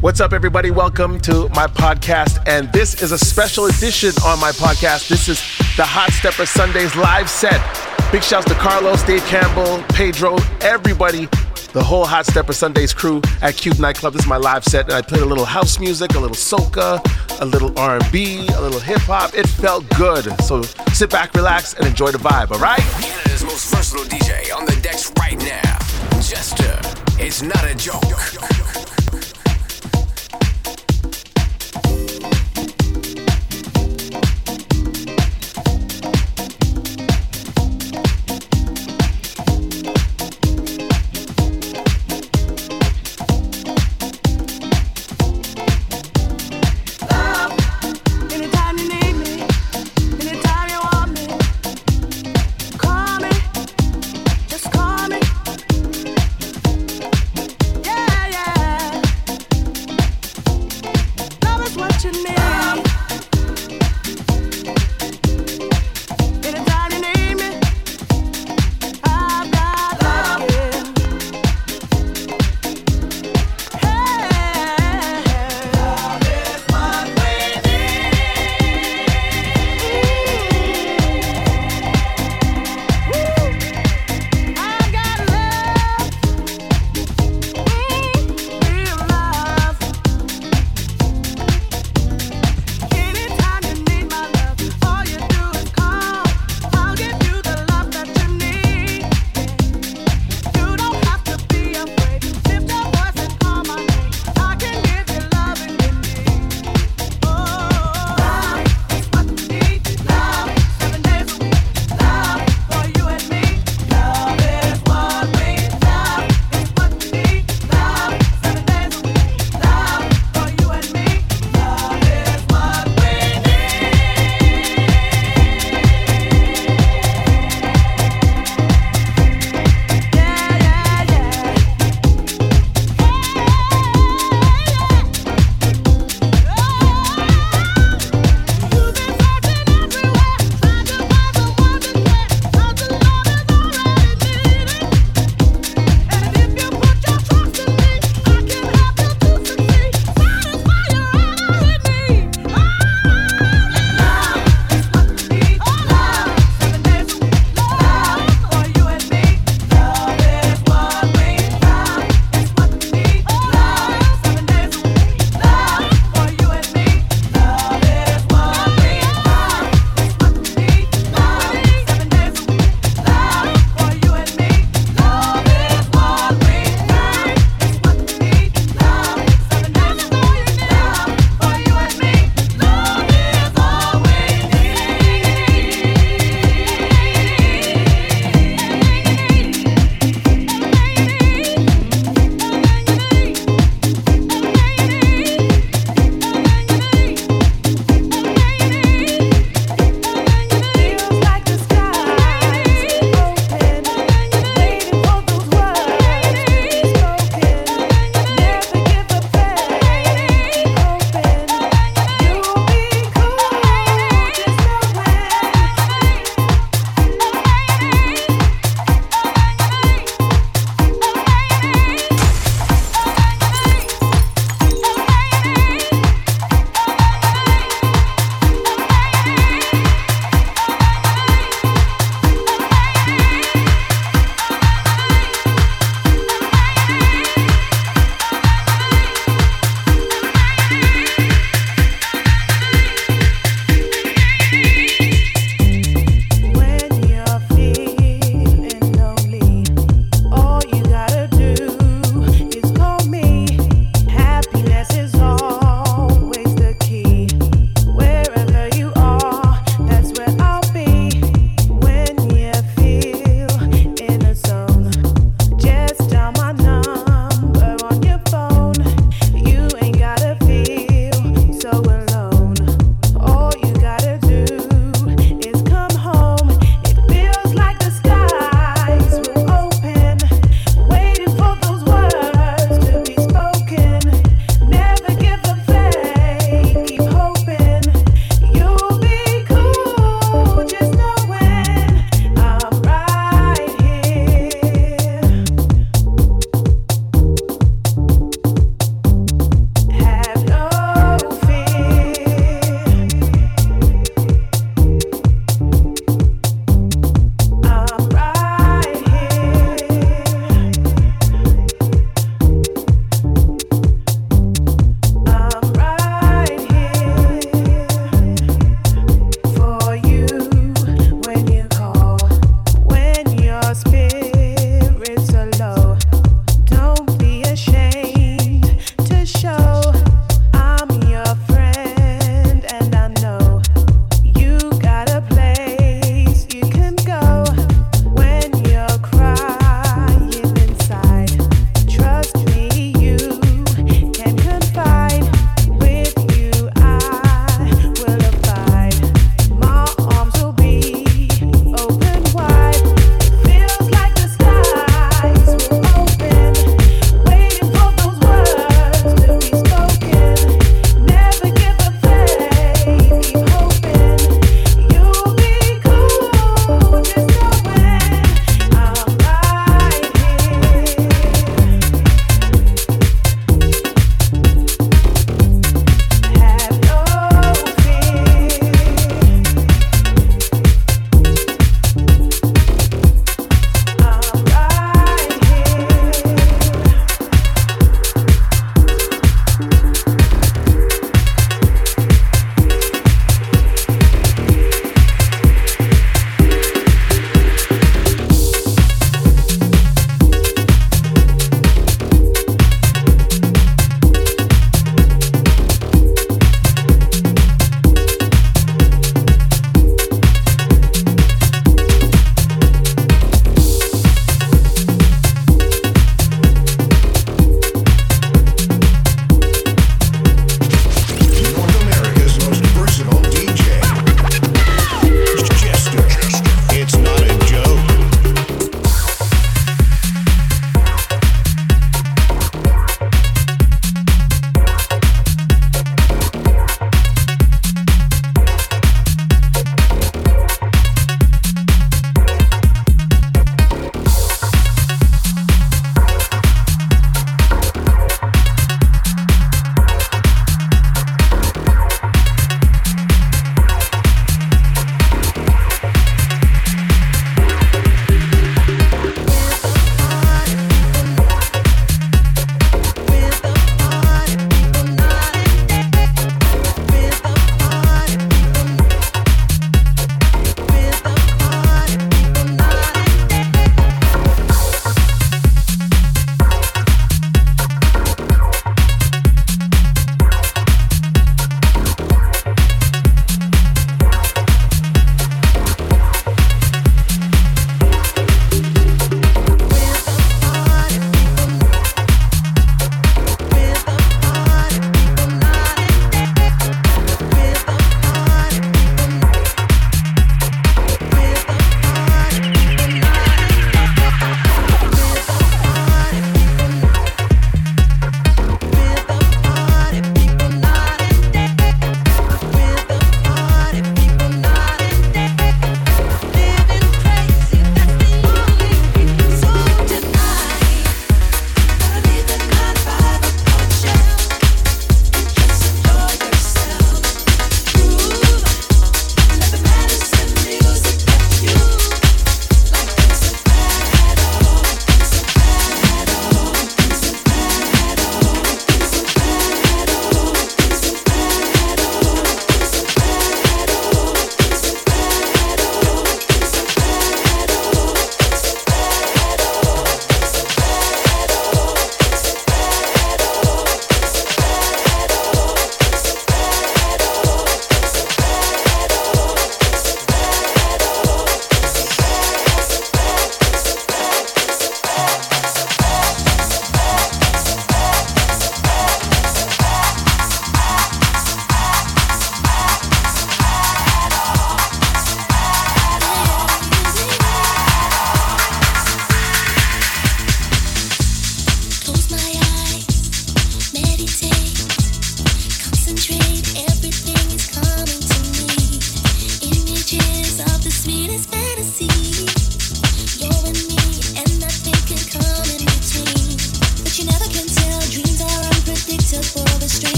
What's up, everybody? Welcome to my podcast. And this is a special edition on my podcast. This is the Hot Stepper Sundays live set. Big shouts to Carlos, Dave Campbell, Pedro, everybody, the whole Hot Stepper Sundays crew at Cube Nightclub. This is my live set. And I played a little house music, a little soca, a little R&B, a little hip hop. It felt good. So sit back, relax, and enjoy the vibe, all right? Canada's most versatile DJ on the decks right now. Jester, not a joke.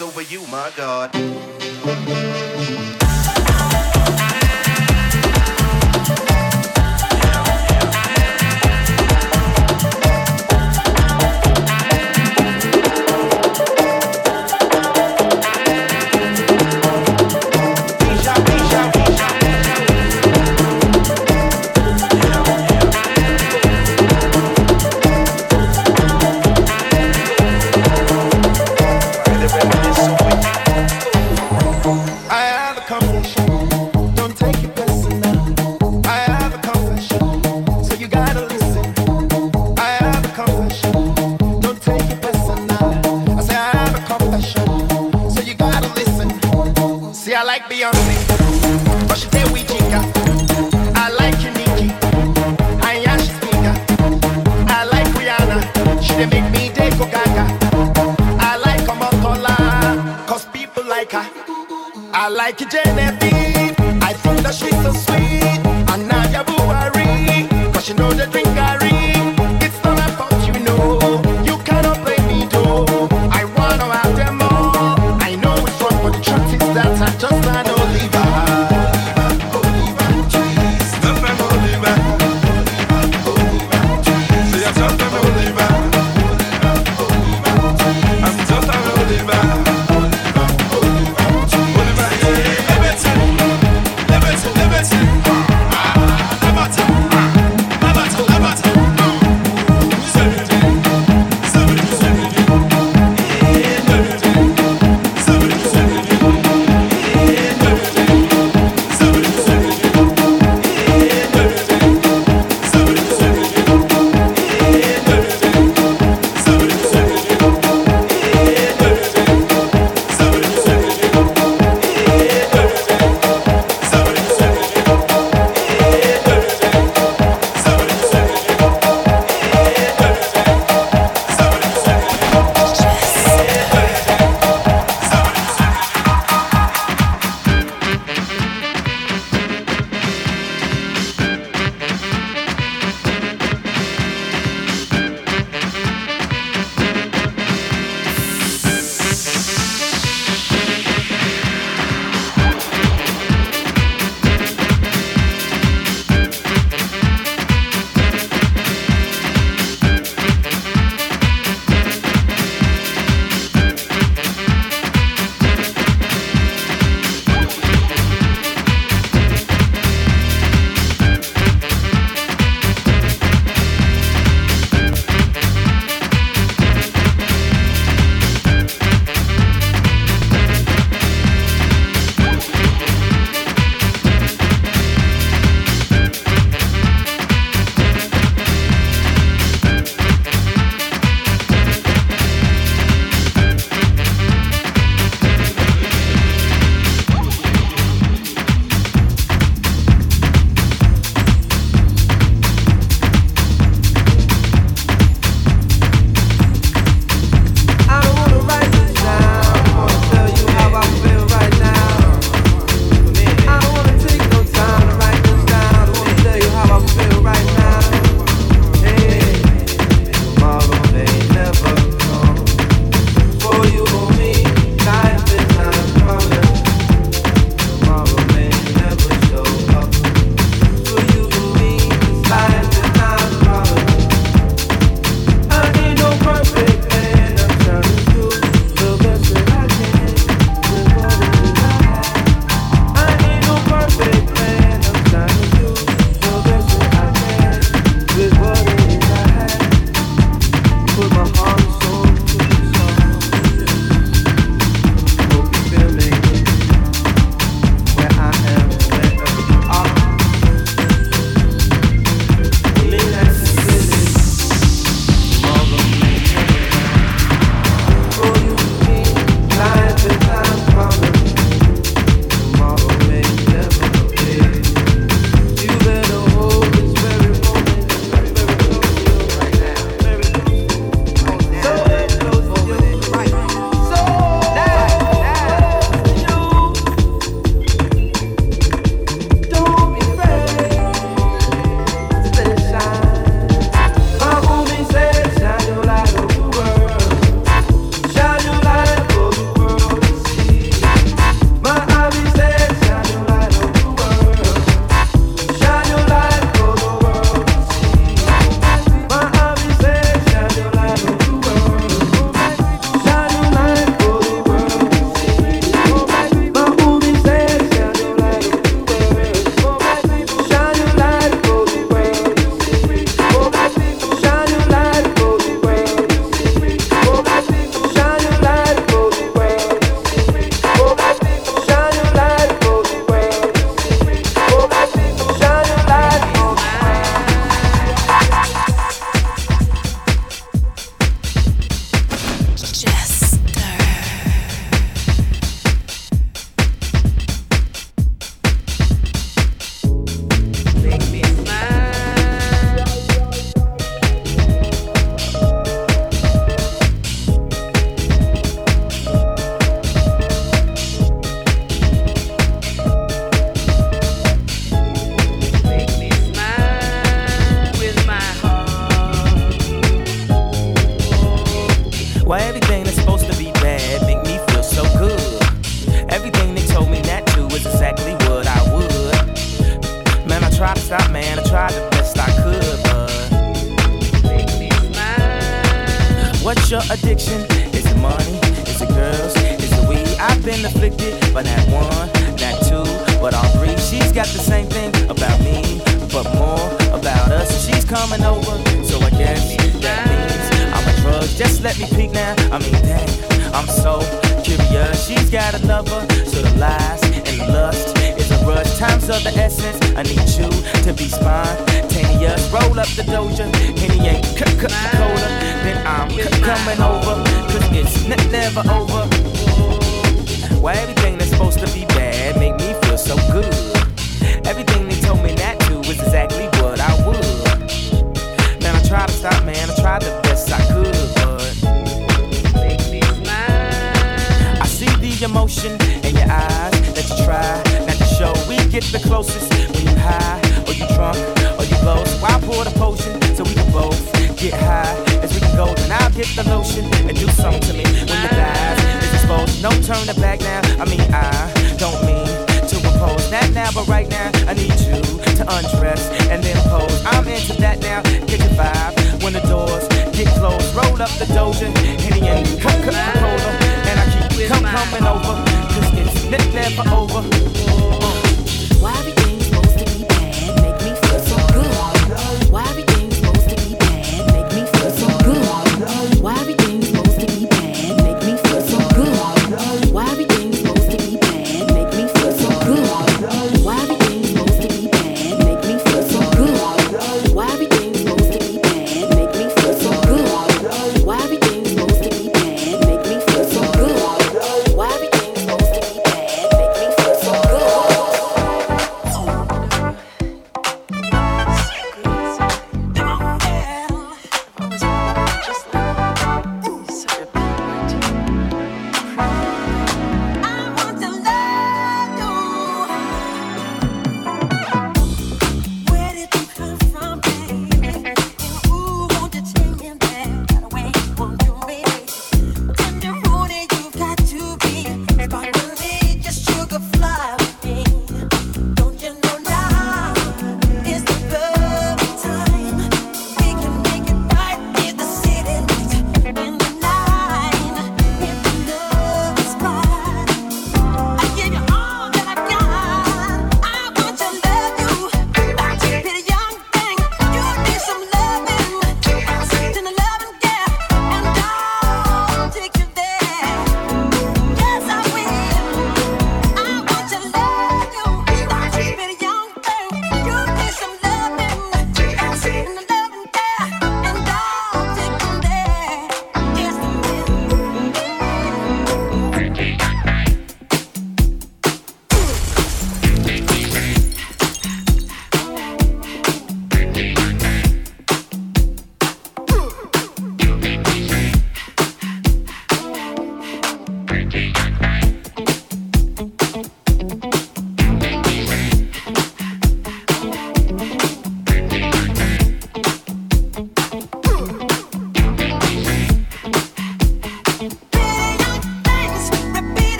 Over you, my God.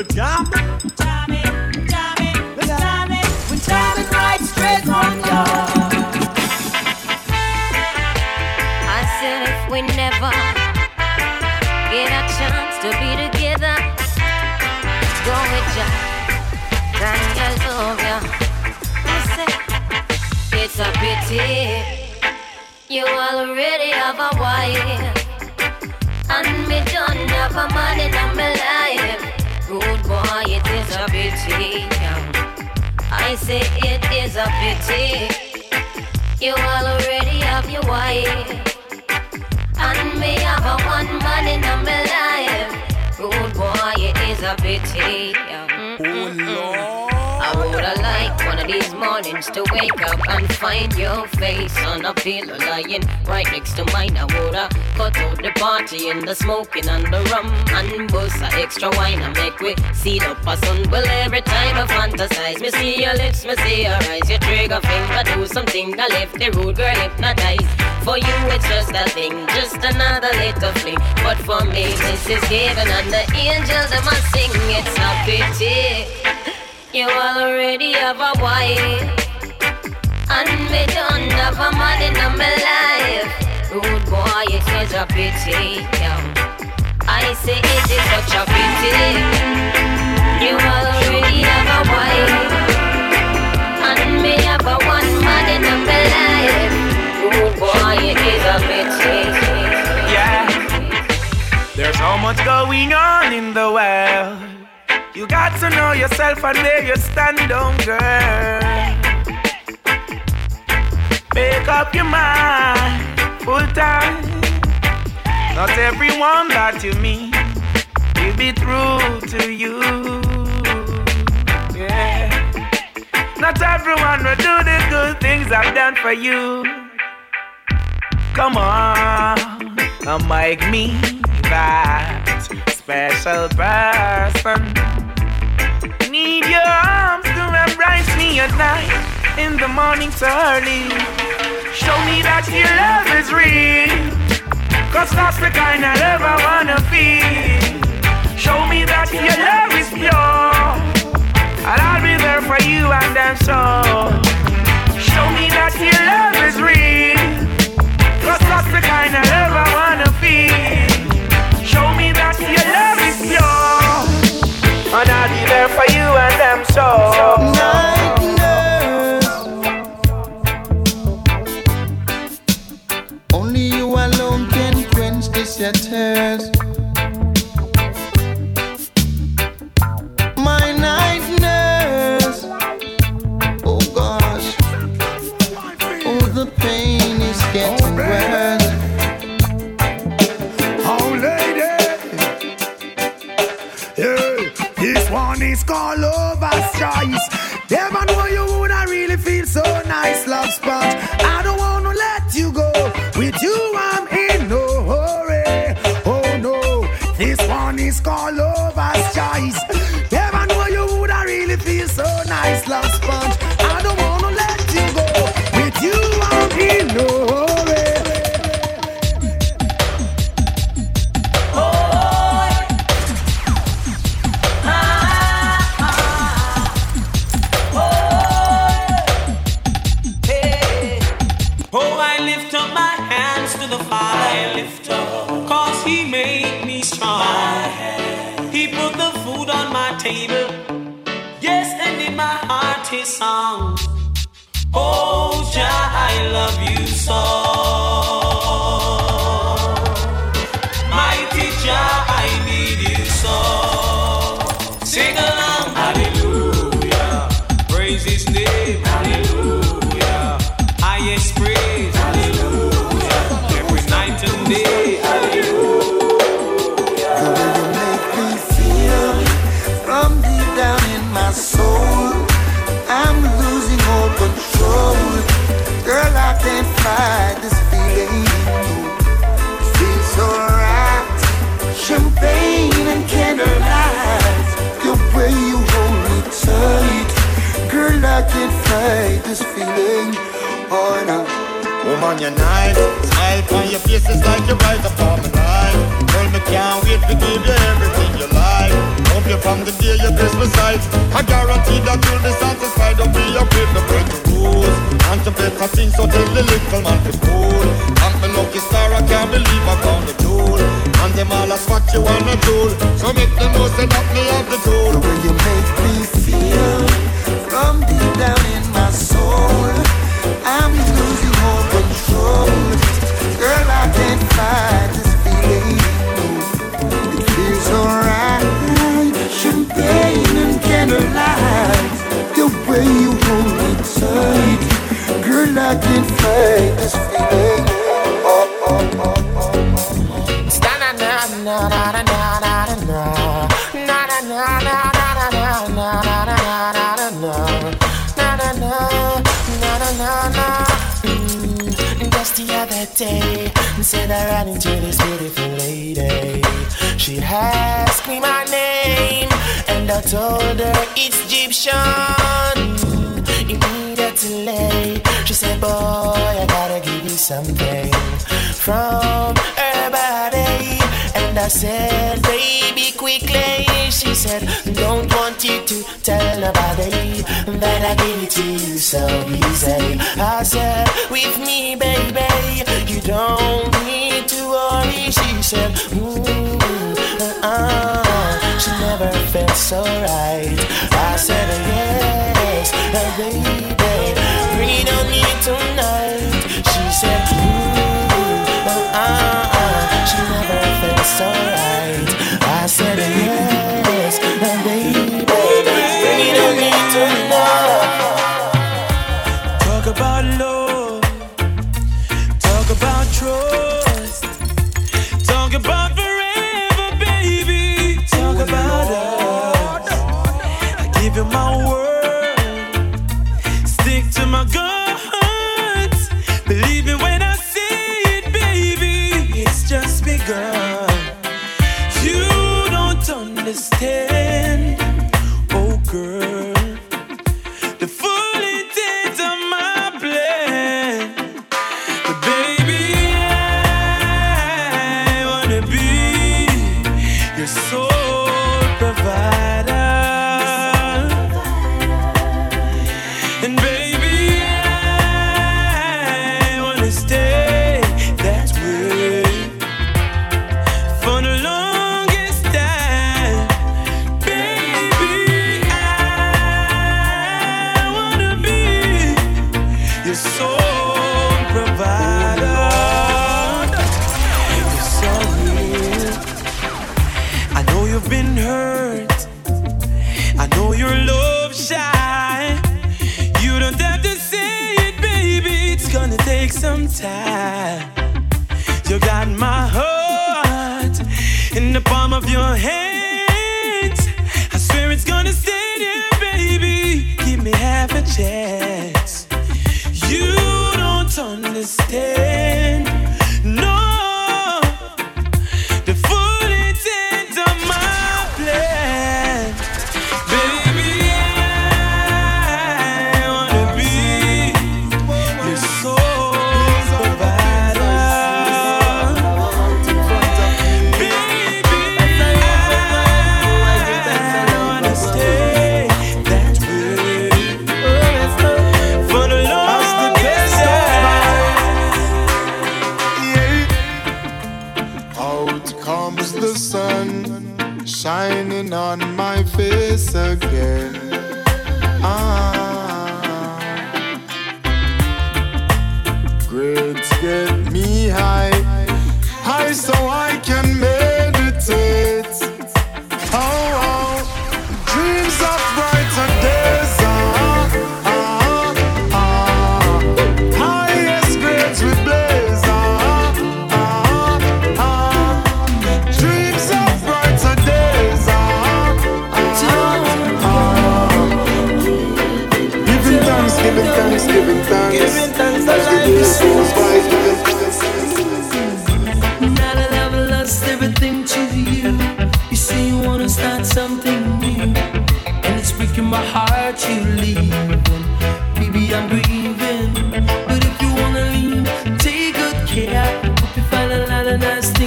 We're jamming right straight from God. I said if we never get a chance to be together, ya. You, said it's a pity you already have a wife, and me don't have a man in my life. Good boy, it is a pity. I say it is a pity. You already have your wife. And me have a one man in my life. Good boy, it is a pity. I these mornings to wake up and find your face on a pillow lying right next to mine. I woulda cut out the party and the smoking and the rum and bust a extra wine and make we see up a sun. Well, every time I fantasize, me see your lips, me see your eyes, your trigger finger do something. I left the rude girl hypnotized. For you, it's just a thing, just another little fling. But for me, this is heaven and the angels they must sing. It's a pity you already have a wife, and me don't have a man in my life. Rude boy, it is a pity. yeah. I say it is such a pity. You already have a wife, and me have a one man in my life. Rude boy, it is a pity. Yeah. There's so much going on in the world. You got to know yourself and where you stand on, girl. Make up your mind full time. Not everyone that you meet will be true to you. Yeah. Not everyone will do the good things I've done for you. Come on, come make me that special person. Need your arms to embrace me at night, in the morning so early. Show me that your love is real, cause that's the kind of love I wanna feel. Show me that your love is pure, and I'll be there for you and I'm sure. Show me that your love is real. Cause that's the kind of love I wanna feel. Show me that your love is pure. And I'll be there for you and them so. Only you alone can quench this your. One is called Lover's Choice. Said,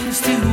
things to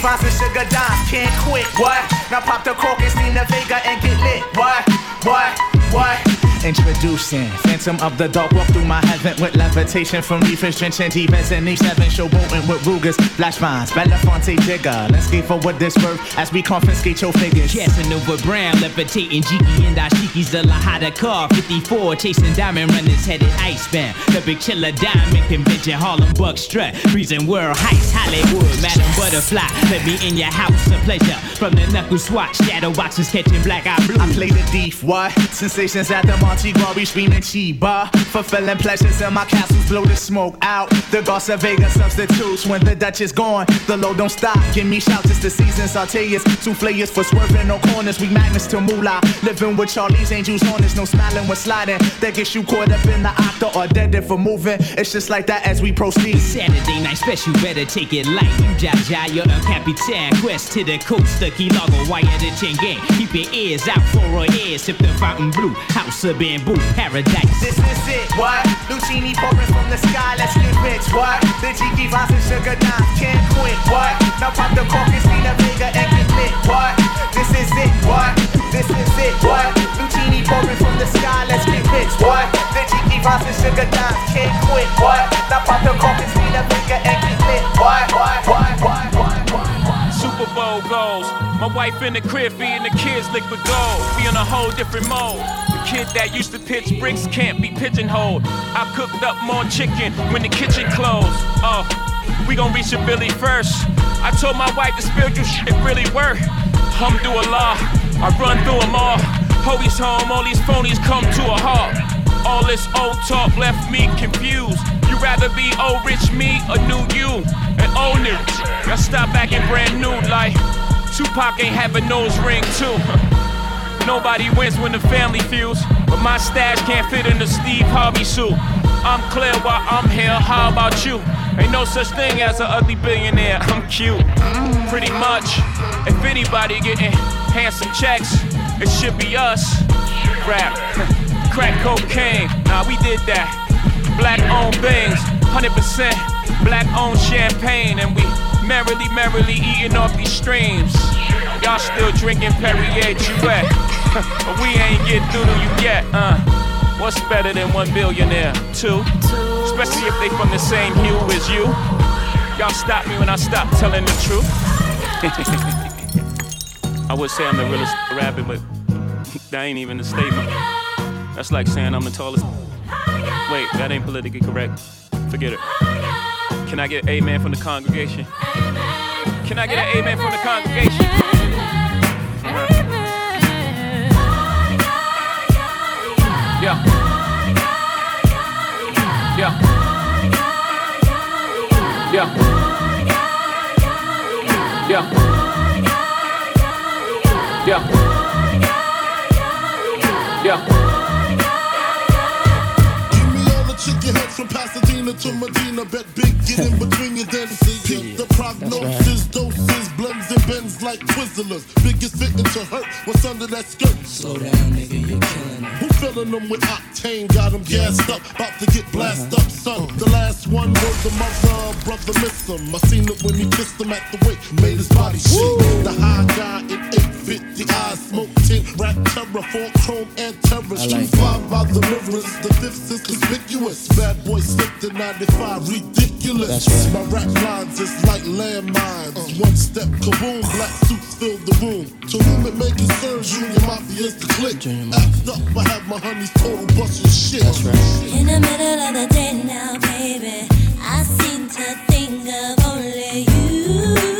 The and Sugar Dimes can't quit, what? Now pop the cork and steam the Introducing Phantom of the Dark Walk through my heaven with levitation from reefers drenching defense and each seven showboating with Rugers, Flash Vines, Belafonte Jigger. Let's skate for what this worth as we confiscate your figures. Casanova Brown, levitating Jiki and Ashiki's the Lahada car. 54, chasing diamond runners headed icebound. The big chiller diamond convention, Harlem Buck strut. Freezing world heights, Hollywood, Madam Butterfly. Let me in your house of pleasure. From the knuckle swatch, shadow boxes catching black eye blue. I play the thief, what? Sensations at the Monte Glory screaming Chiba. Fulfilling pleasures in my castles, blow the smoke out. The Garza Vega substitutes when the Dutch is gone. The low don't stop, give me shouts, it's the season. Sauteas, souffleurs for swerving, no corners. We magnets to moolah. Living with Charlie's angels on us, no smiling when sliding. That gets you caught up in the octa or dead if we're moving. It's just like that as we proceed. Saturday night special, better take it light. You Jaja, you're the Capitan. Quest to the coast, the Key Largo, wire the chain gang. Keep your ears out for our ears. Sip the fountain blue, house of bamboo, paradise. This is it, what? Luchini pouring from the sky, let's get rich, what? The Jiki Vines and Sugar Dimes can't quit, what? Now pop the cork and steam the Vega and get lit, what? This is it, what? This is it, what? Luchini pouring from the sky, let's get rich, what? The Jiki Vines and Sugar Dimes can't quit, what? Now pop the cork and steam the Vega and get lit, what? What? What? What? What? What? Super Bowl goals. My wife in the crib feeding the kids liquid gold. We in a whole different mode. The kid that used to pitch bricks can't be pigeonholed. I cooked up more chicken when the kitchen closed. Oh, we gon' reach a Billy first. I told my wife to spill you shit really work. Hum do a law. I run through them all. Hoey's home, all these phonies come to a halt. All this old talk left me confused. You rather be old rich me or new you? And old news. Y'all stop acting brand new like Tupac ain't have a nose ring too. Nobody wins when the family feuds, but my stash can't fit in the Steve Harvey suit. I'm clear while I'm here, how about you? Ain't no such thing as an ugly billionaire, I'm cute. Pretty much, if anybody getting handsome checks, it should be us. Rap, crack cocaine, nah, we did that. Black owned things, 100% black owned champagne, and we merrily, merrily eating off these streams. Y'all still drinking Perrier Jouet, but we ain't get through to you yet, uh. What's better than one billionaire? Two. Especially if they from the same hue as you. Y'all stop me when I stop telling the truth. I would say I'm the realest rapper, but that ain't even a statement. That's like saying I'm the tallest. Wait, that ain't politically correct. Forget it. Can I get an amen from the congregation? Can I get an amen from the congregation? Yeah. Yeah. Yeah. Yeah. Yeah. Yeah. Give me all the chicken heads from Pasadena to Medina. Bet big, get in between your then see the prognosis, doses, blends and bends like Twizzlers. Biggest fitting to hurt what's under that skirt. Slow down, nigga, filling them with octane? Got them gassed up, about to get blasted up, son. The last one was the mother, brother miss him. I seen it when he kissed him at the wake, made his body shake. The high guy in 850 eyes, smoke tint, rap terror, for chrome and terror. Street five by the mirrors, the fifth is conspicuous. Bad boy slipped in 95, ridiculous. My rap lines is like landmines. One step, kaboom, black suits fill the room. To whom it may concern, Junior Mafia is the click. Act up, I have my honeys total busting shit. That's right. In the middle of the day now, baby, I seem to think of only you.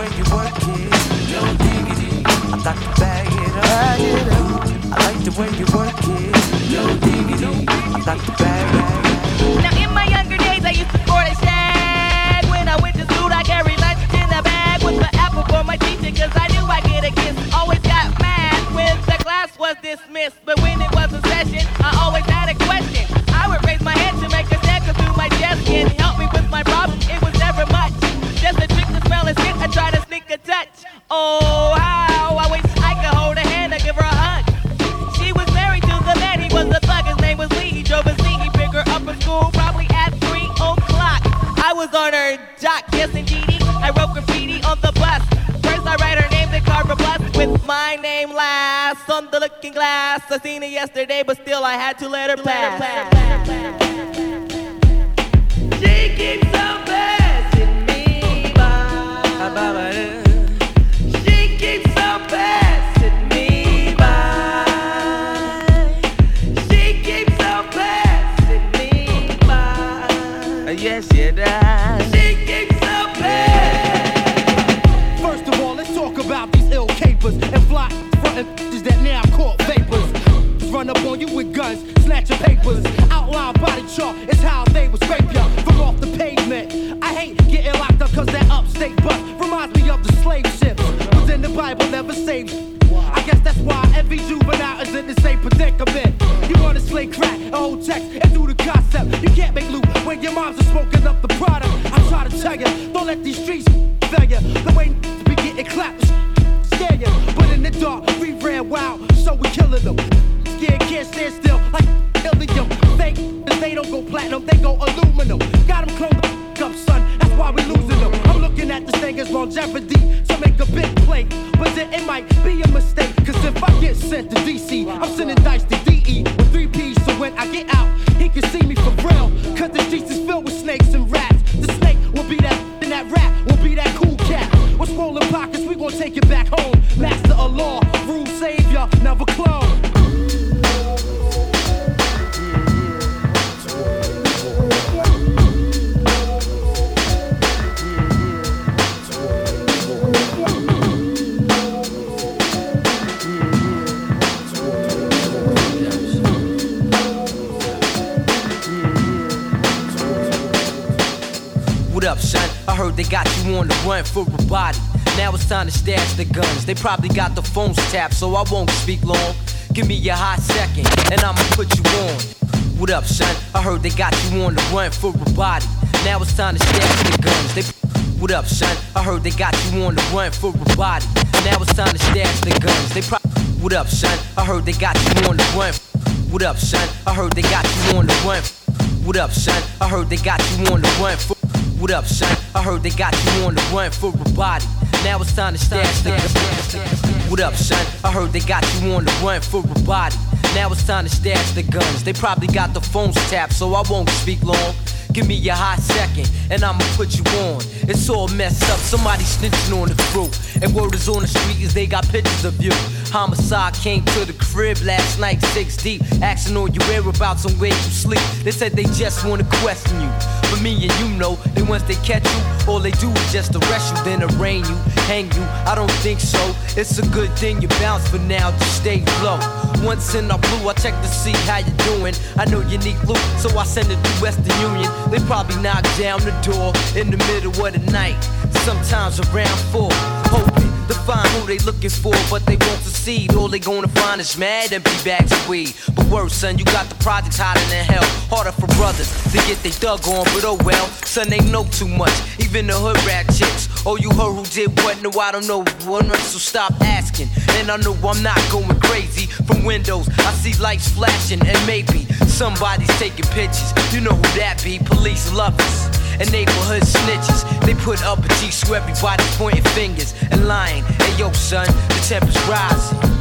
I like the way you work it, no diggity. I got to bag it up, bag it up. I like the way you work it, no diggity. I got to bag it up. Now in my younger days I used to sport a shag. When I went to school I carried lunch in a bag with the apple for my teacher cause I knew I'd get a kiss. Always got mad when the class was dismissed. But when it was a session I always had a question. I would raise my hand to make a stare through my desk and help me with my problem. It was never much. Just a a touch. Oh how I wish I could hold her hand and give her a hug. She was married to the man, he was a thug, his name was Lee. He drove a Z, he picked her up at school, probably at 3 o'clock. I was on her jock, yes indeedy. I wrote graffiti on the bus. First I write her name, then carve a with my name last. On the looking glass, I seen it yesterday, but still I had to let her pass. She keeps on passing me by. Yes, it does. She keeps up First of all, let's talk about these ill capers and fly frontin' that now caught vapors. Run up on you with guns, snatch your papers. Outline body chart is how they would scrape ya from off the pavement. I hate getting locked up cause that upstate bus reminds me of the slave ships. Was in the Bible, never saved. I guess that's why every juvenile is in the same predicament. You slay crack, whole text, and do the concept. You can't make loot when your moms are smoking up the product. I'm trying to tell ya, don't let these streets fail ya. The way to be getting clapped, scare ya. But in the dark, we ran wild, so we killing them. Scared can't stand still, like helium. Fake, they don't go platinum, they go aluminum. Got them cloned up, son, that's why we losing them. I'm looking at this thing as longevity, so make a big play. But then it might be a mistake, cause if I get sent to DC, I'm sending dice to with three P's, so when I get out, he can see me for real. Cause the streets is filled with snakes and rats. The snake will be that, and that rat will be that cool cat. With swollen pockets, we gon' take it back home. Master of law, rule savior, never clone. They got you on the run for a body. Now it's time to stash the guns. They probably got the phones tapped, so I won't speak long. Give me a hot second, and I'ma put you on. What up, son? I heard they got you on the run for a body. Now it's time to stash the guns. They what up, son? I heard they got you on the run for a body. Now it's time to stash the guns. They pro- What up, son? I heard they got you on the run. What up, son? I heard they got you on the run. What up, son? I heard they got you on the run for. What up, son? I heard they got you on the run for a body. Now it's time to stash the guns. What up, son? I heard they got you on the run for a body. Now it's time to stash the guns. They probably got the phones tapped, so I won't speak long. Give me a hot second, and I'ma put you on. It's all messed up, somebody snitching on the crew. And word is on the street is they got pictures of you. Homicide came to the crib last night, six deep. Asking all your whereabouts and where you sleep. They said they just wanna question you. But me and you know, that once they catch you, all they do is just arrest you, then arraign you, hang you. I don't think so. It's a good thing you bounce for now, just stay low. Once in our blue, I check to see how you doing. I know you need loot, so I send it to Western Union. They probably knock down the door in the middle of the night. Sometimes around four, hoping to find who they looking for, but they won't succeed. All they gonna find is mad empty bags of weed. But worse, son, you got the projects hotter than hell. Harder for brothers to get they dug on, but oh well, son, they know too much. Even the hood rat chicks. Oh, you heard who did what? No, I don't know. One, so stop asking. And I know I'm not going crazy. From windows, I see lights flashing, and maybe somebody's taking pictures. You know who that be? Police lovers and neighborhood snitches. They put up a G so everybody pointing fingers and lying. Hey yo, son, the temper's rising.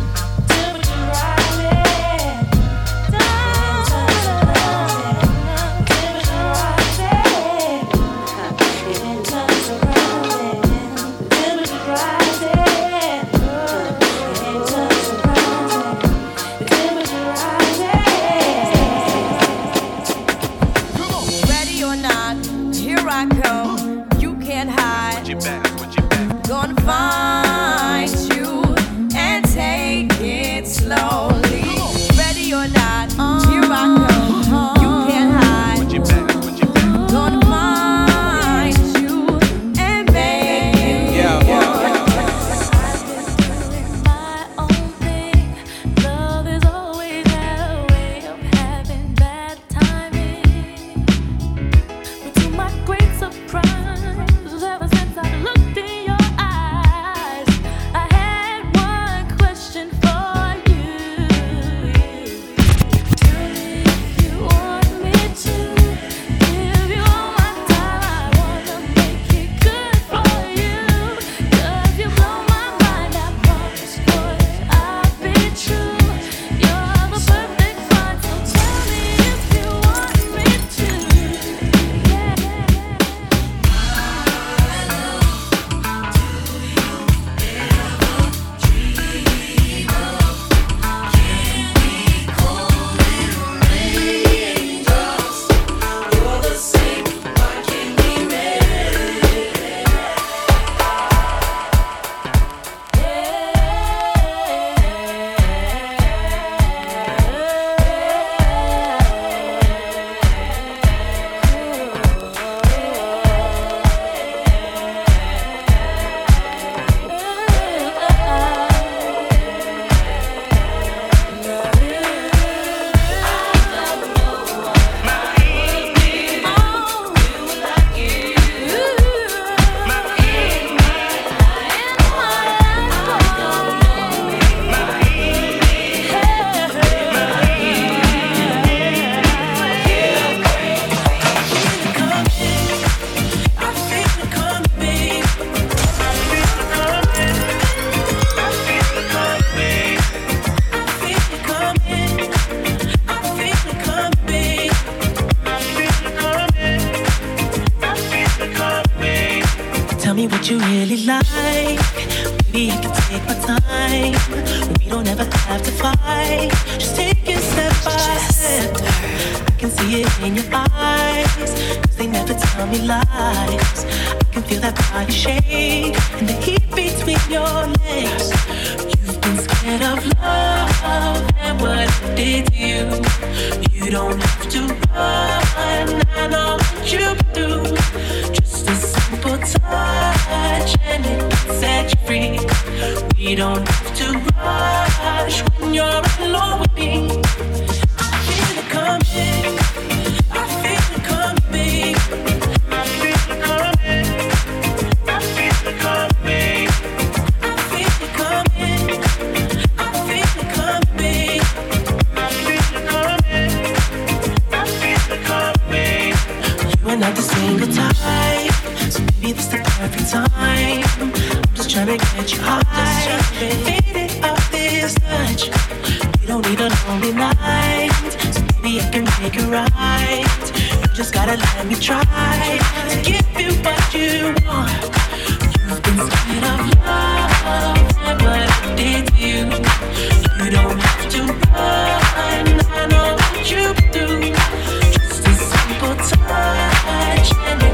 touch. and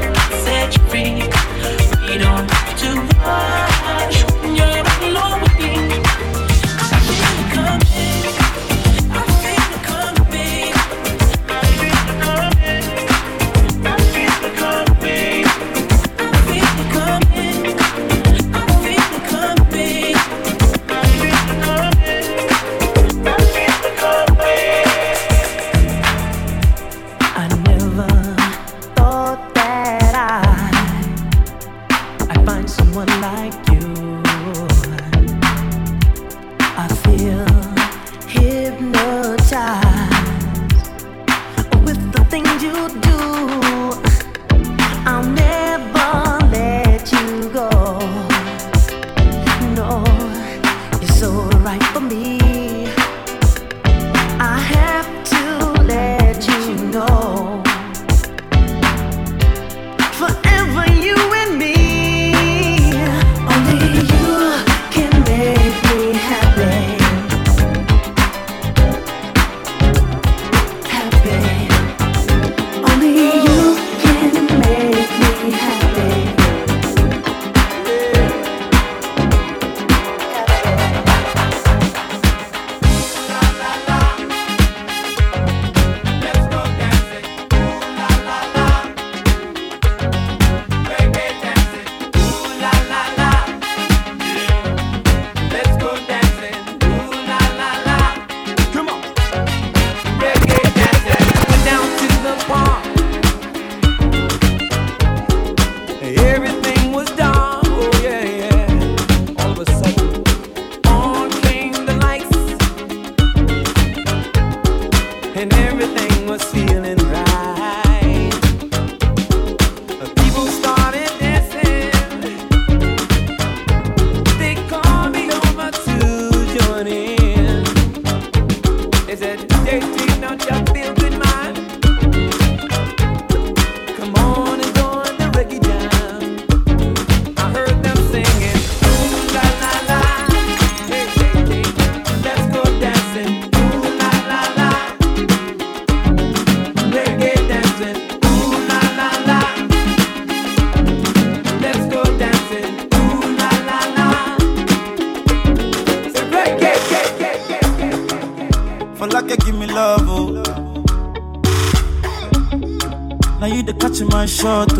Oh.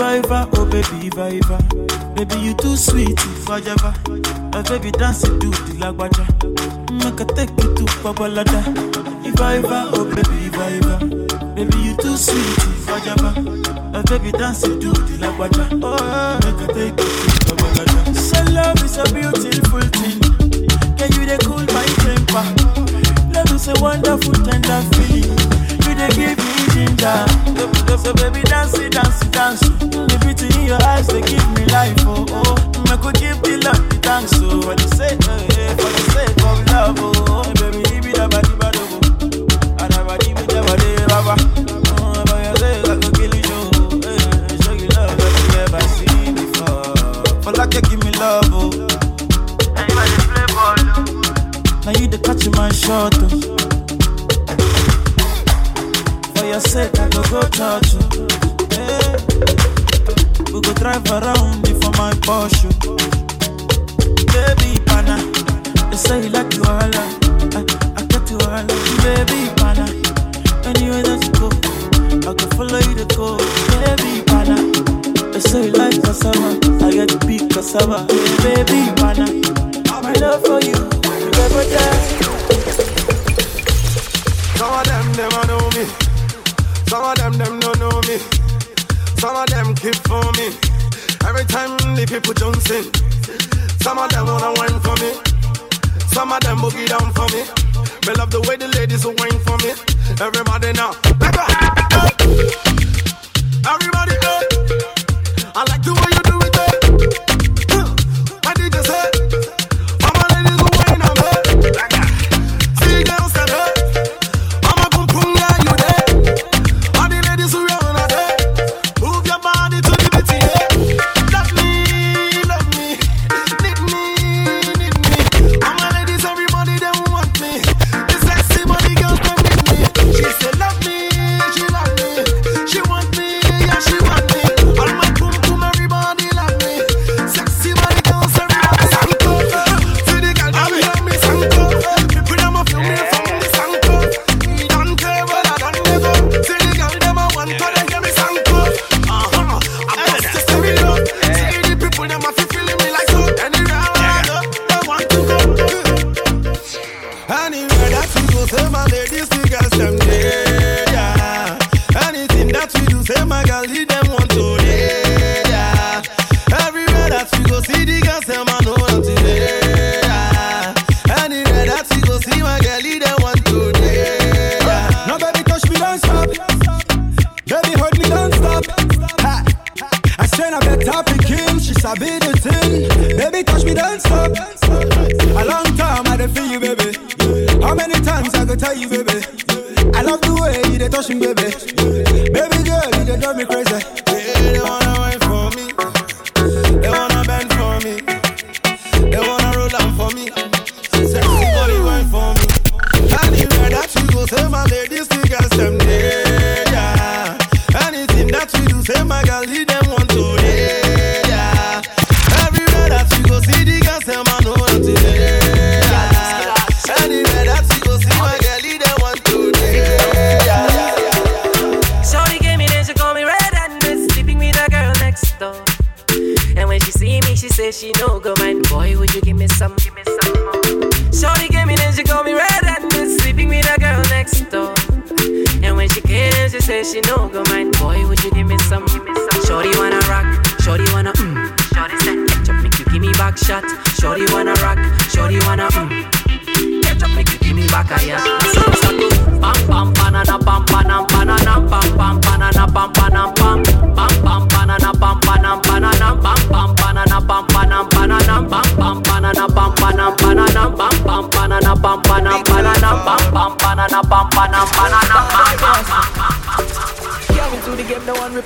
Viva, oh baby Viva. Baby, you too sweet, Fajava. A baby dance to the lagwaja. Mm, make a take you to Babalada. Viva, oh baby Viva. Baby, you too sweet, Fajava. A baby dance to the lagwaja. Oh, make a take you to Babalada. So love is a beautiful thing. Can you cool my temper? Love is a wonderful, tender feeling. You they give me ginger. So, baby dance it, dance it, dance. The beauty in your eyes they give me life. Oh oh, I could give the love the thanks. So for the sake, eh, eh, for the sake of love. Oh, hey, baby, leave it up, body, body, and I body, me, body, baba. Oh, but you say I could kill you. eh, Show you love that you never seen before. For like you give me love, oh. Now you the catch my shot, oh. Your sake, I go go touch you. Hey. Eh, we go drive around before my Porsche. Baby, pana, they say you like you all. I, get you all. Baby, pana, anywhere that you go, I can follow you to go. Baby, pana, they say you like cassava. I get to big cassava. Baby, pana, my love for you, you never die. Some of them, a know me. Some of them, them don't know me. Some of them keep for me. Every time the people in. Some of them wanna wine for me. Some of them boogie down for me. Me love the way the ladies will wine for me. Everybody now. Go. Everybody up. I like the They wanna roll on for me. Sexy body wine for me. Anywhere that we go, say my ladies, girls them. Yeah. Anything that we do, say my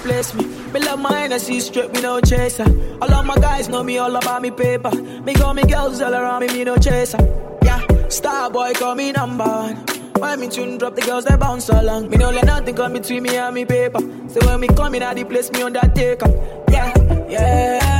replace me. Me love my Hennessy straight, me no chaser. All of my guys know me all about me paper. Me got me girls all around me, me no chaser. Yeah, star boy call me number one. When me tune drop, the girls they bounce along. Me no let nothing come between me and me paper. So when me come in at the place, me. Yeah, yeah, yeah,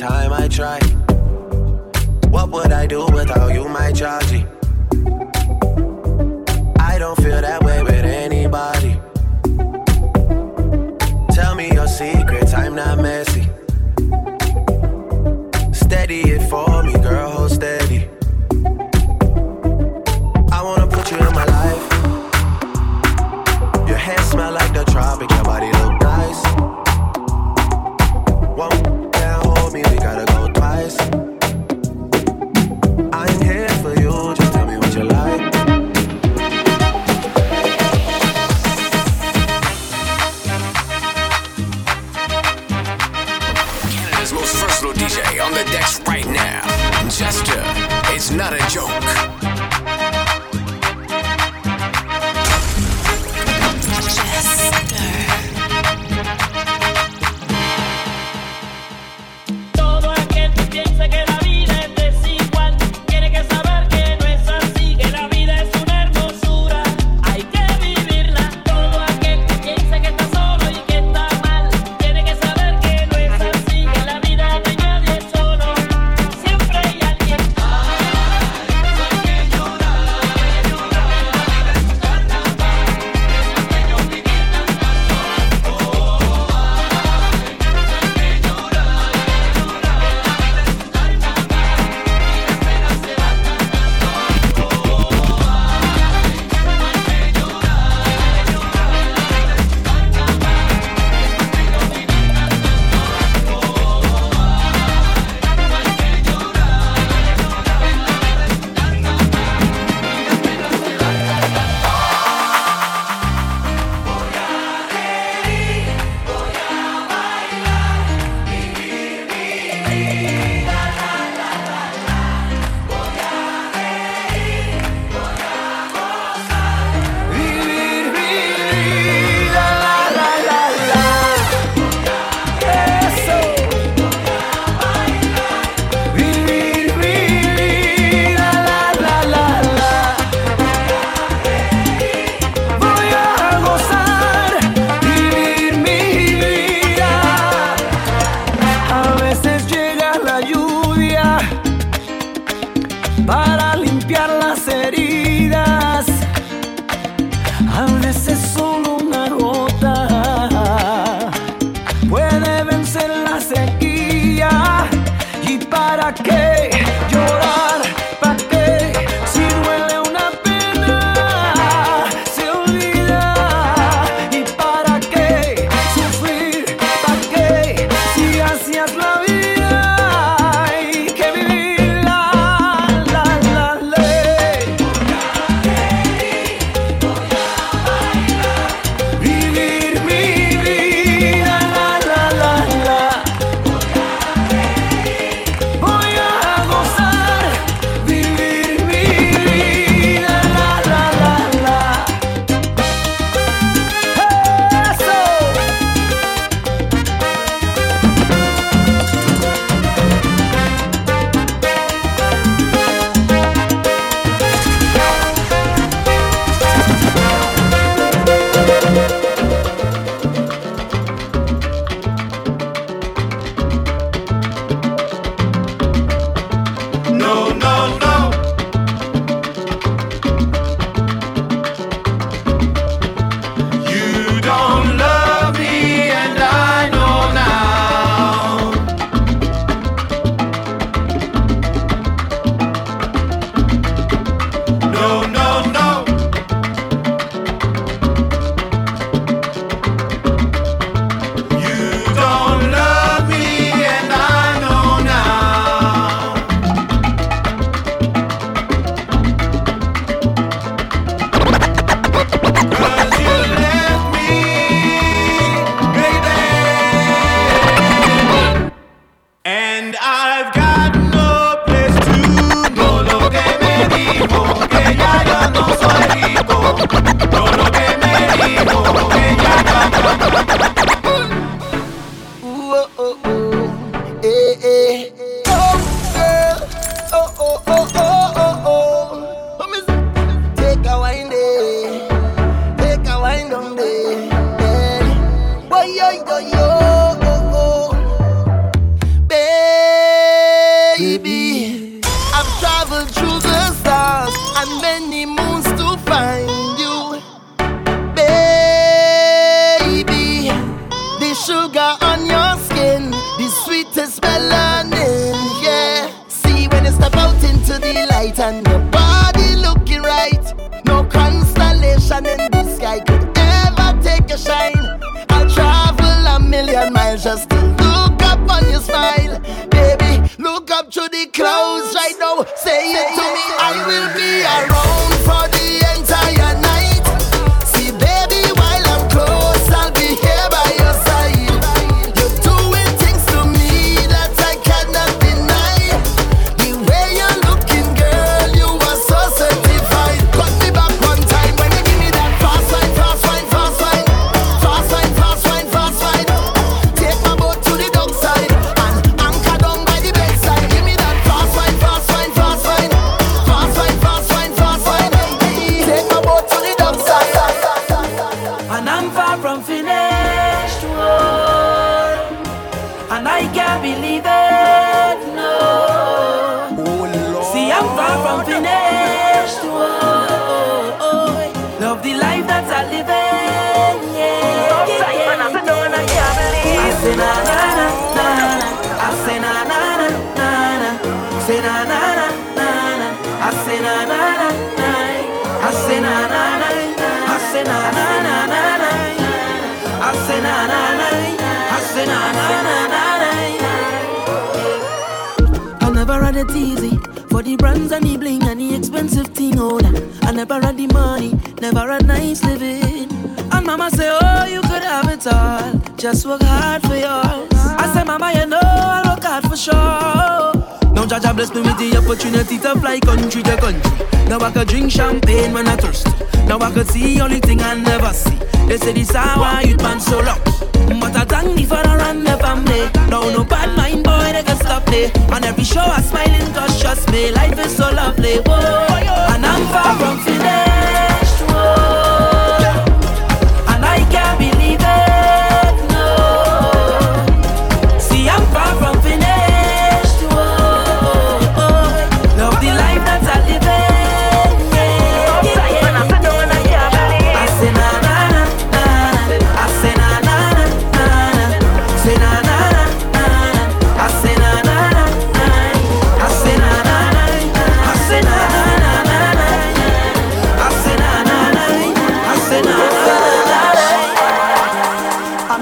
time I try. What would I do without you, my Georgie?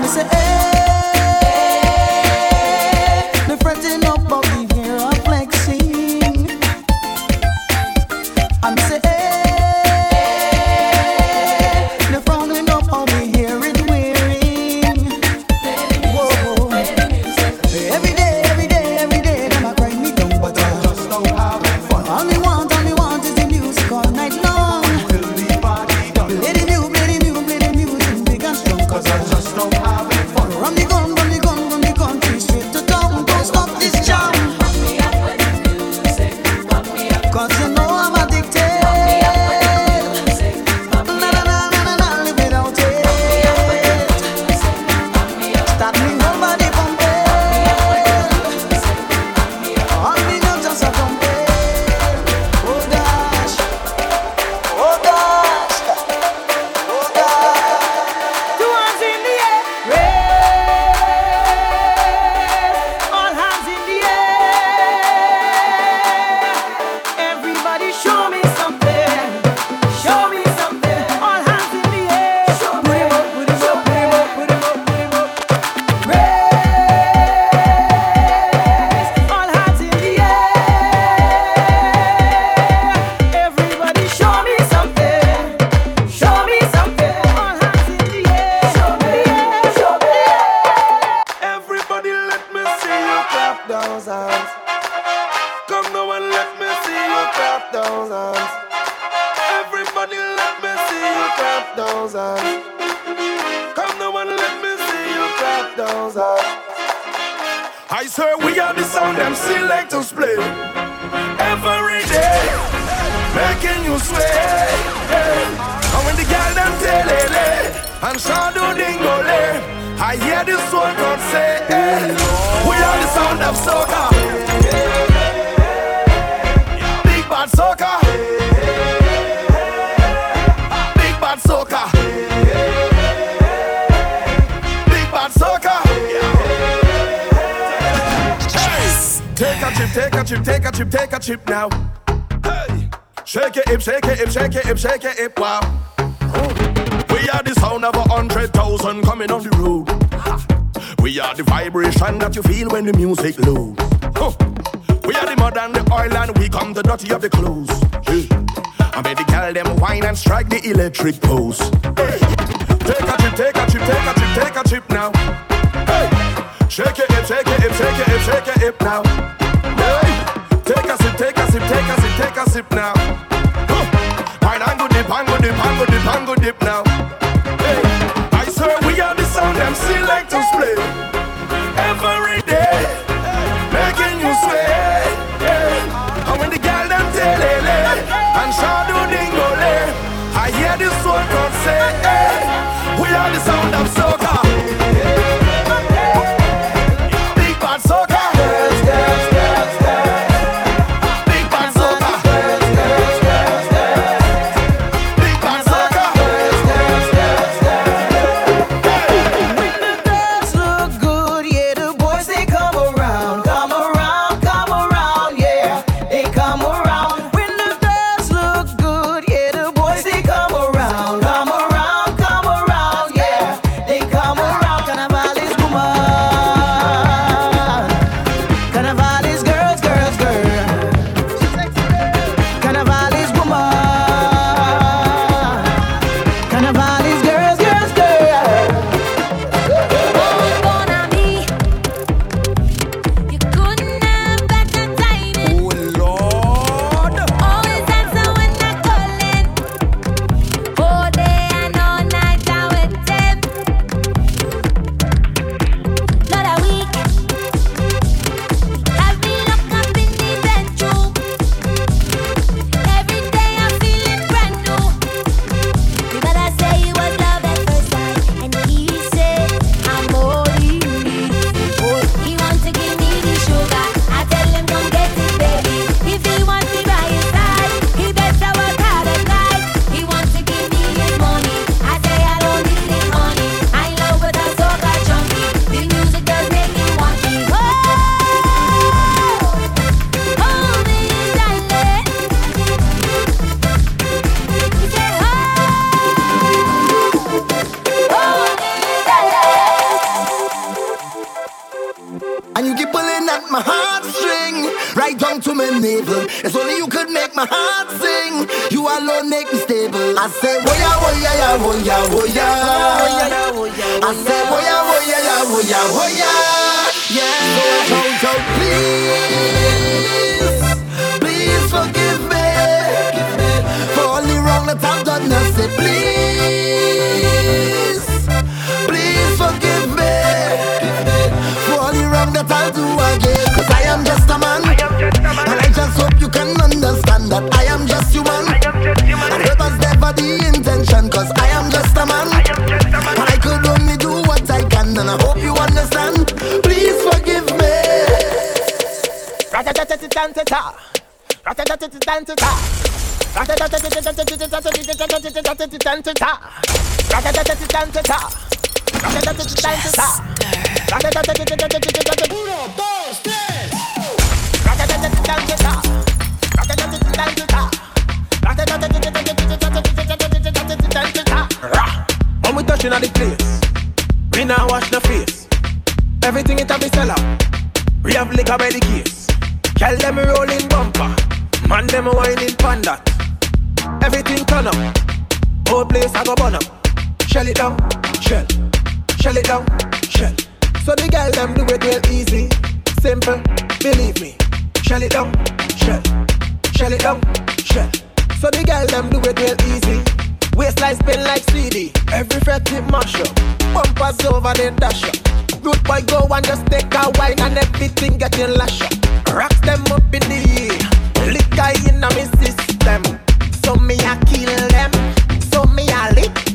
Me say, hey, shell it down, shell. So the girl them do it real easy. Waistline spin like CD, every fret it mash up. Bumpers over the dash up. Good boy go and just take a wine and everything getting lash up. Rocks them up in the air, liquor in my system. So me a kill them, so me a lick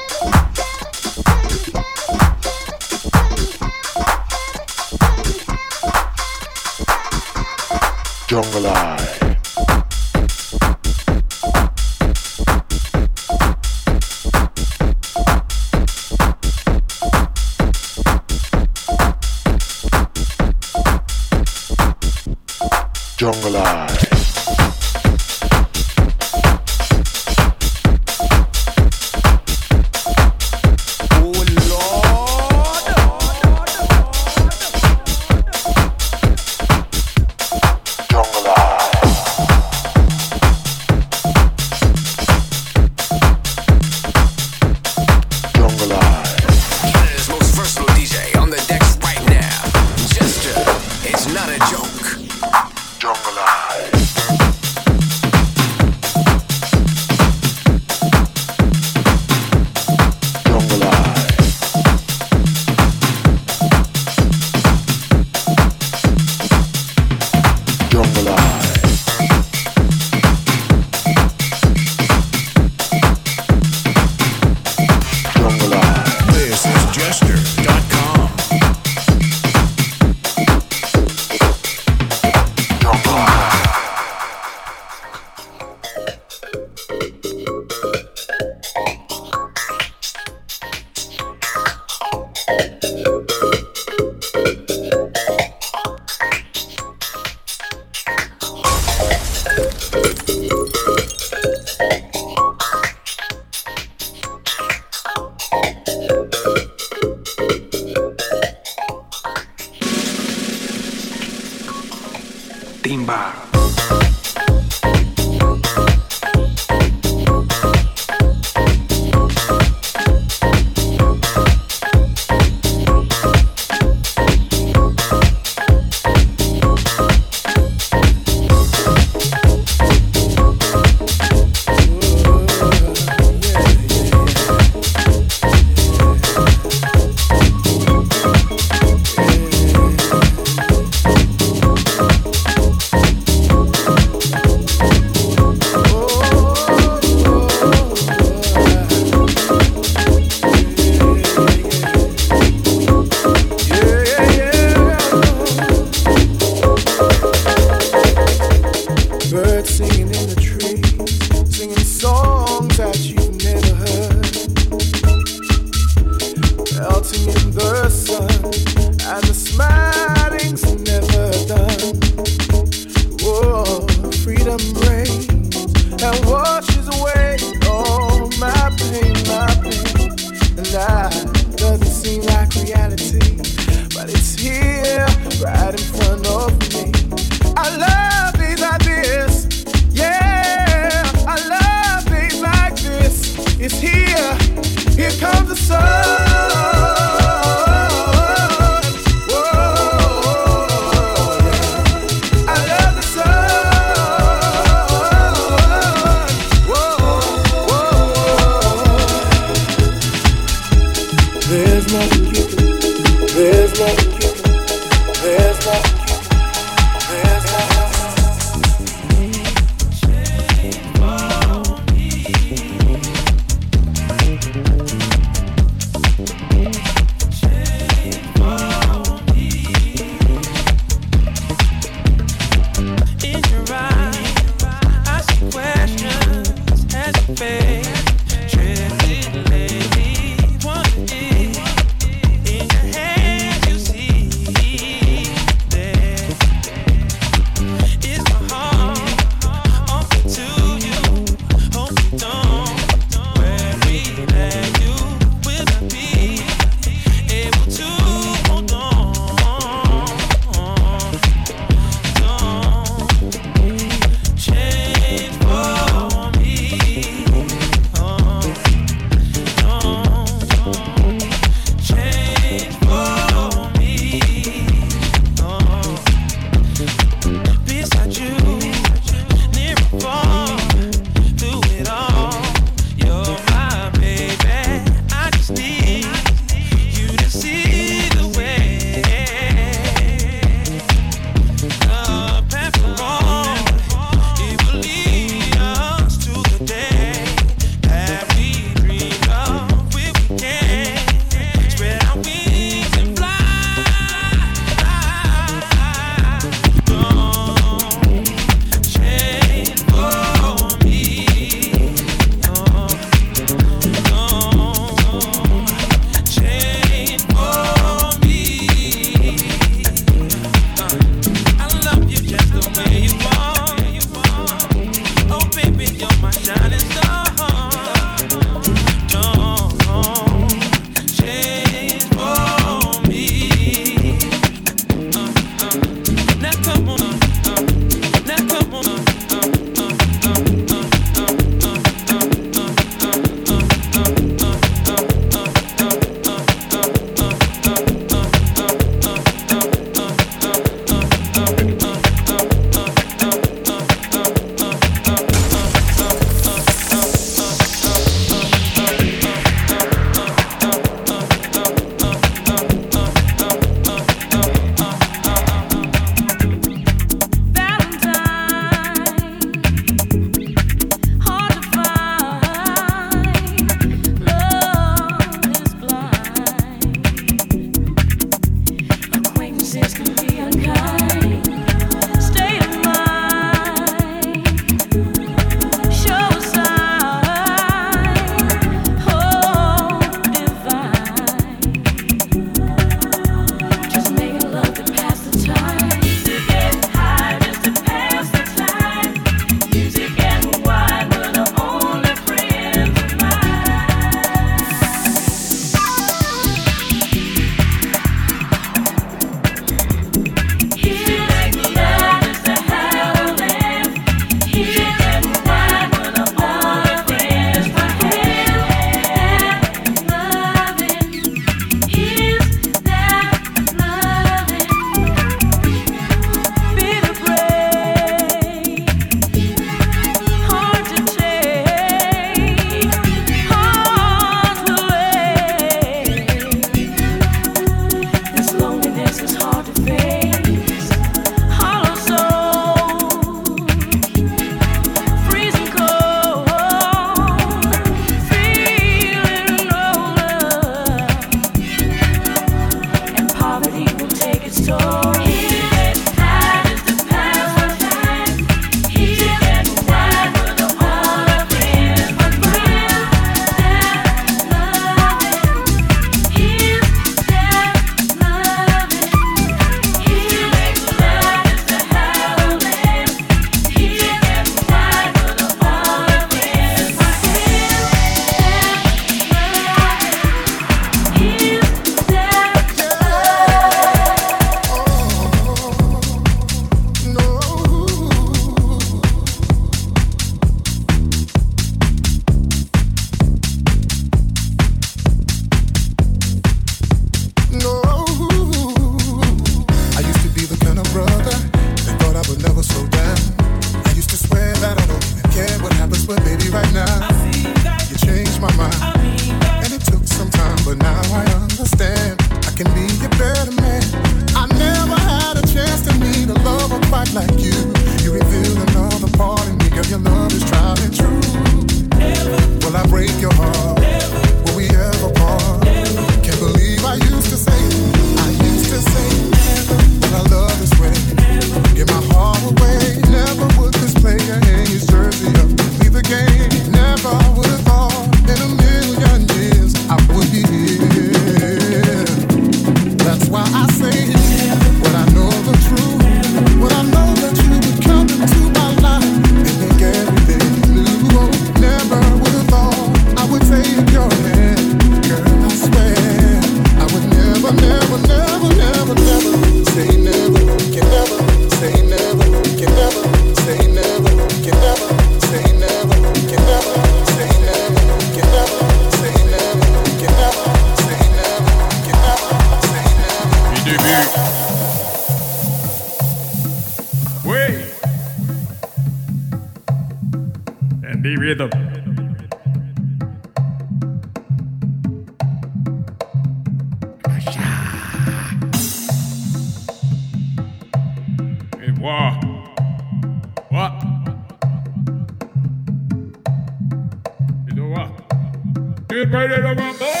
que baile la.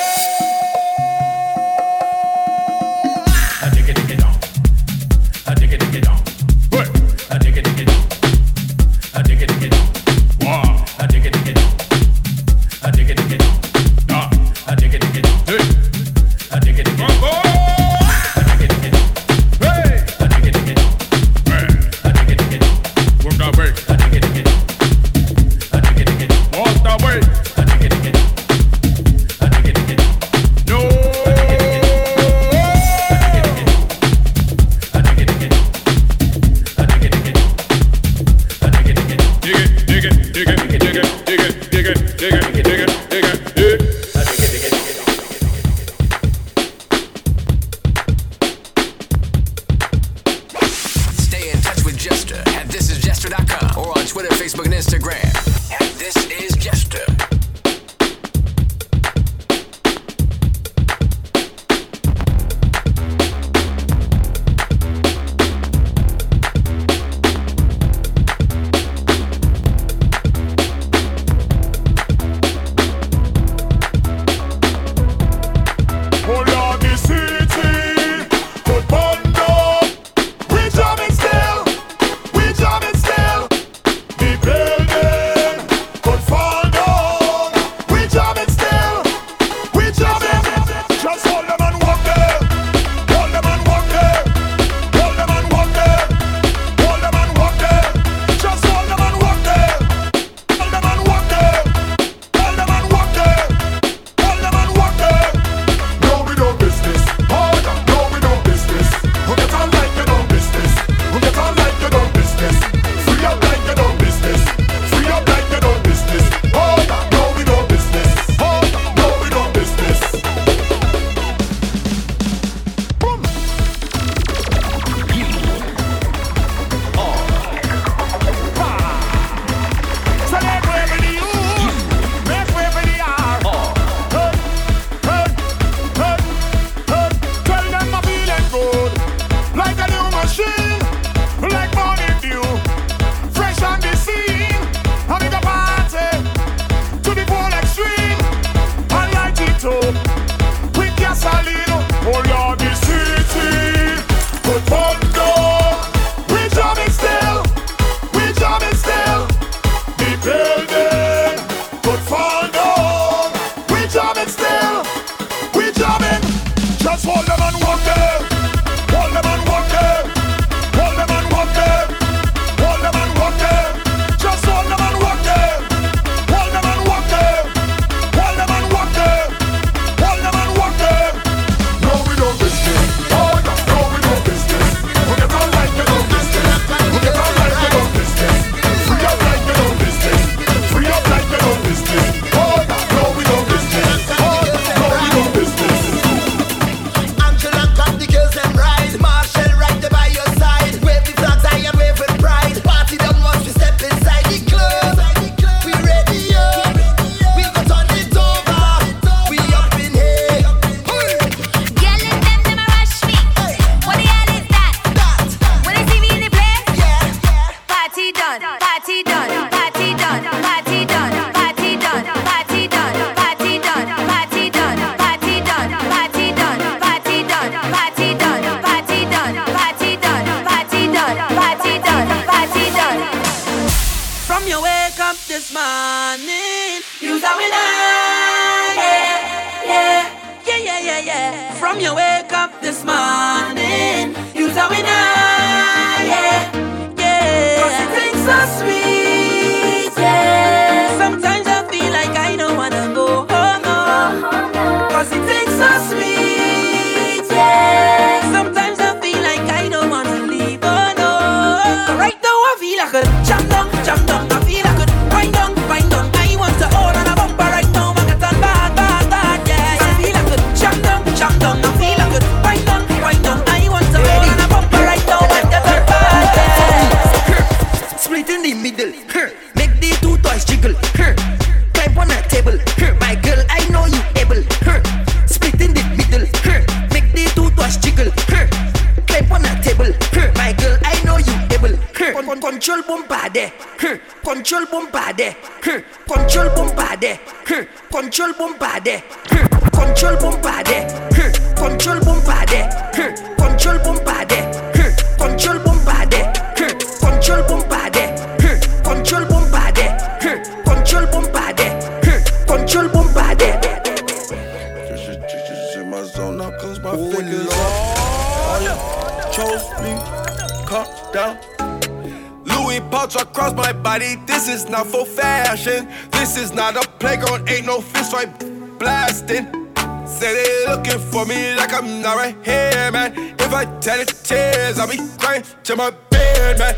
I'm not right here, man. If I tell it tears, I'll be crying to my bed, man.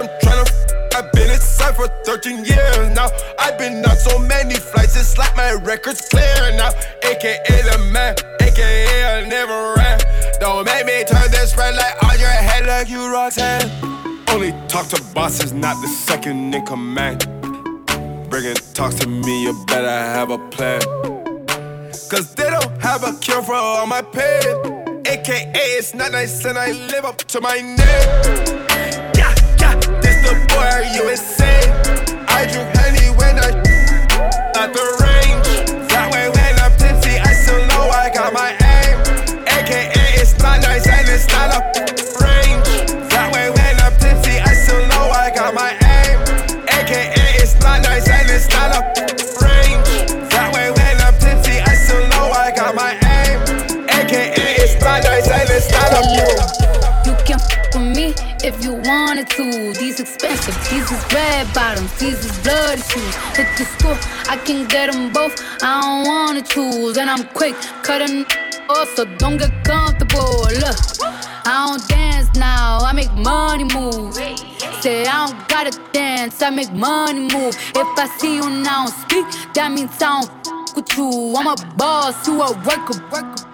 I'm trying to I've been inside for 13 years now. I've been on so many flights, it's like my record's clear now. AKA the man, AKA I never ran. Don't make me turn this red light on your head like you Roxanne. Only talk to bosses, not the second in command. Not nice and I live up to my name. To. These expensive, these is red bottoms, these is bloody shoes. Hit the school, I can get them both. I don't wanna choose, and I'm quick cutting off, so don't get comfortable. Look, I don't dance now, I make money move. Say I don't gotta dance, I make money move. If I see you now speak, that means I don't with you. I'm a boss, you a worker.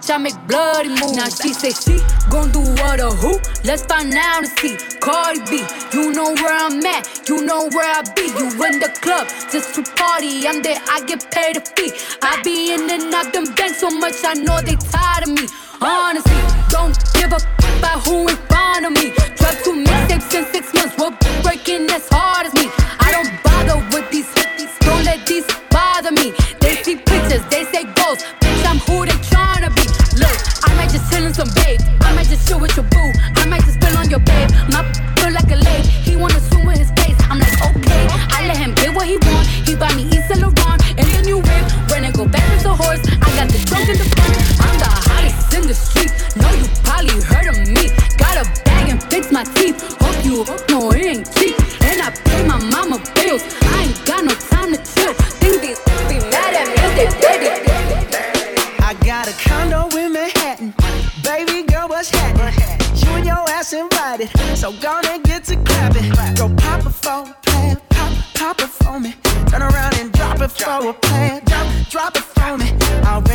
I make bloody moves. Now she say she gon' do what or who? Let's find out and see. Cardi B, you know where I'm at, you know where I be. You in the club just to party. I'm there, I get paid a fee. I be in and out them banks so much, I know they tired of me. Honestly, don't give a f- about who in front of me. Drop two mixtapes in six months, we're breaking as hard as me. I don't bother with these hippies, don't let these bother me. They see pictures, they say ghosts. Bitch, I'm who they tryna be. Look, I might just chill in some babe. I might just chill with your boo. I might just spill on your babe. My feel like a lake. He wanna swim with his face. I'm like, okay. I let him get what he want. He buy me Yves Saint Laurent and the new whip. When it go back with the horse, I got the trunk in the front. I'm the hottest in the street. Know you probably heard of me. Got a bag and fix my teeth. Hope you know it ain't cheap. And I pay my mama bills. I ain't got no ass invited. So gonna get to clapping. Go pop it for a plan. Pop, pop it for me. Turn around and drop it for a plan. Drop, drop it.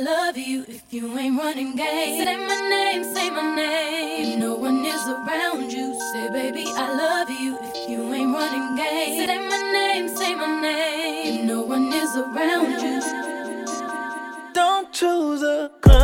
I love you if you ain't running game. Say my name, say my name. If no one is around you, say baby I love you if you ain't running game. Say my name, say my name. If no one is around you. Don't choose a club.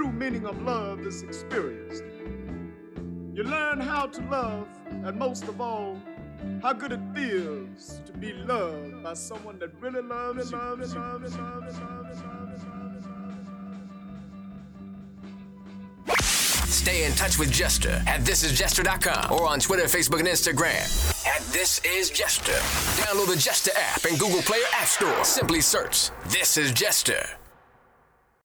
true meaning of love is experienced. You learn how to love, and most of all, how good it feels to be loved by someone that really loves you. Stay in touch with Jester at thisisjester.com or on Twitter, Facebook, and Instagram at This Is Jester. Download the Jester app in Google Play or App Store. Simply search This Is Jester.